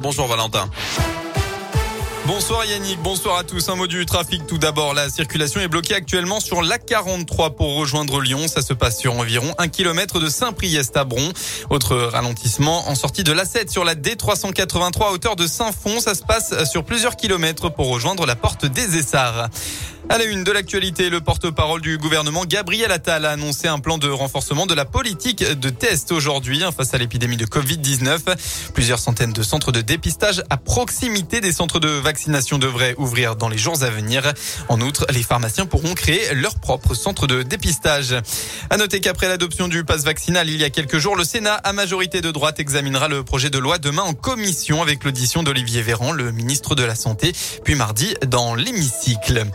Bonjour Valentin. Bonsoir Yannick, bonsoir à tous. Un mot du trafic tout d'abord. La circulation est bloquée actuellement sur l'A43 pour rejoindre Lyon. Ça se passe sur environ un kilomètre de Saint-Priest à Bron. Autre ralentissement en sortie de l'A7 sur la D383 à hauteur de Saint-Fond. Ça se passe sur plusieurs kilomètres pour rejoindre la porte des Essarts. À la une de l'actualité, le porte-parole du gouvernement Gabriel Attal a annoncé un plan de renforcement de la politique de test aujourd'hui hein, face à l'épidémie de Covid-19. Plusieurs centaines de centres de dépistage à proximité des centres de vaccination devraient ouvrir dans les jours à venir. En outre, les pharmaciens pourront créer leur propre centre de dépistage. À noter qu'après l'adoption du pass vaccinal il y a quelques jours, le Sénat à majorité de droite examinera le projet de loi demain en commission avec l'audition d'Olivier Véran, le ministre de la Santé, puis mardi dans l'hémicycle.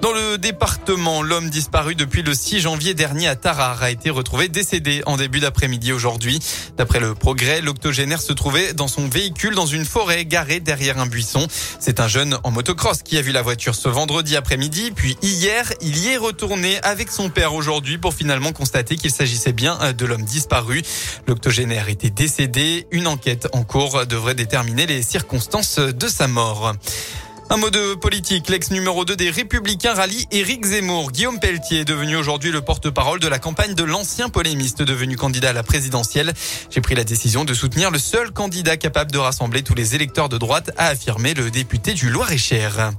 Dans le département, l'homme disparu depuis le 6 janvier dernier à Tarare a été retrouvé décédé en début d'après-midi aujourd'hui. D'après le progrès, l'octogénaire se trouvait dans son véhicule dans une forêt garée derrière un buisson. C'est un jeune en motocross qui a vu la voiture ce vendredi après-midi, puis hier, il y est retourné avec son père aujourd'hui pour finalement constater qu'il s'agissait bien de l'homme disparu. L'octogénaire était décédé. Une enquête en cours devrait déterminer les circonstances de sa mort. Un mot de politique. L'ex numéro 2 des Républicains rallie Éric Zemmour. Guillaume Pelletier est devenu aujourd'hui le porte-parole de la campagne de l'ancien polémiste devenu candidat à la présidentielle. J'ai pris la décision de soutenir le seul candidat capable de rassembler tous les électeurs de droite, a affirmé le député du Loir-et-Cher.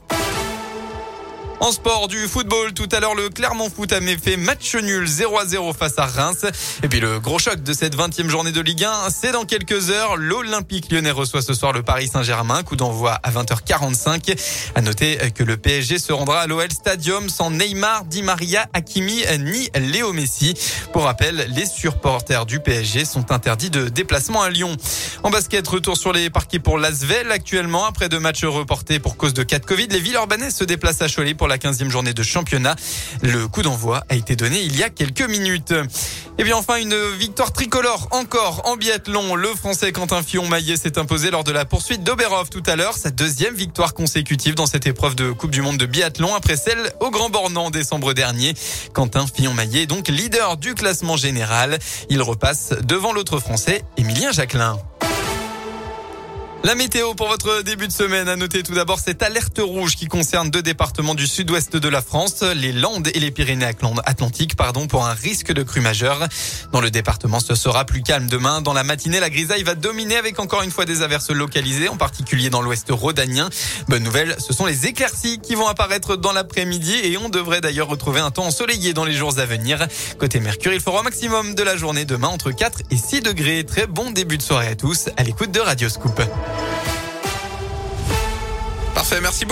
En sport, du football, tout à l'heure, le Clermont Foot a fait match nul 0 à 0 face à Reims. Et puis le gros choc de cette 20e journée de Ligue 1, c'est dans quelques heures. L'Olympique lyonnais reçoit ce soir le Paris Saint-Germain. Coup d'envoi à 20h45. À noter que le PSG se rendra à l'OL Stadium sans Neymar, Di Maria, Hakimi ni Léo Messi. Pour rappel, les supporters du PSG sont interdits de déplacement à Lyon. En basket, retour sur les parquets pour Lasvel. Actuellement, après deux matchs reportés pour cause de cas de Covid, les villes urbanaises se déplacent à Cholet pour la 15e journée de championnat. Le coup d'envoi a été donné il y a quelques minutes. Et bien enfin, une victoire tricolore encore en biathlon. Le Français Quentin Fillon-Maillet s'est imposé lors de la poursuite d'Oberhof tout à l'heure. Sa deuxième victoire consécutive dans cette épreuve de Coupe du Monde de biathlon après celle au Grand Bornand en décembre dernier. Quentin Fillon-Maillet donc leader du classement général. Il repasse devant l'autre Français, Émilien Jacquelin. La météo pour votre début de semaine. À noter tout d'abord cette alerte rouge qui concerne deux départements du sud-ouest de la France, les Landes et les Pyrénées-Atlantiques, pardon, pour un risque de crue majeure. Dans le département, ce sera plus calme demain. Dans la matinée, la grisaille va dominer avec encore une fois des averses localisées, en particulier dans l'ouest rhodanien. Bonne nouvelle, ce sont les éclaircies qui vont apparaître dans l'après-midi et on devrait d'ailleurs retrouver un temps ensoleillé dans les jours à venir. Côté Mercure, il fera au maximum de la journée demain entre 4 et 6 degrés. Très bon début de soirée à tous à l'écoute de Radio Scoop. Parfait, merci beaucoup.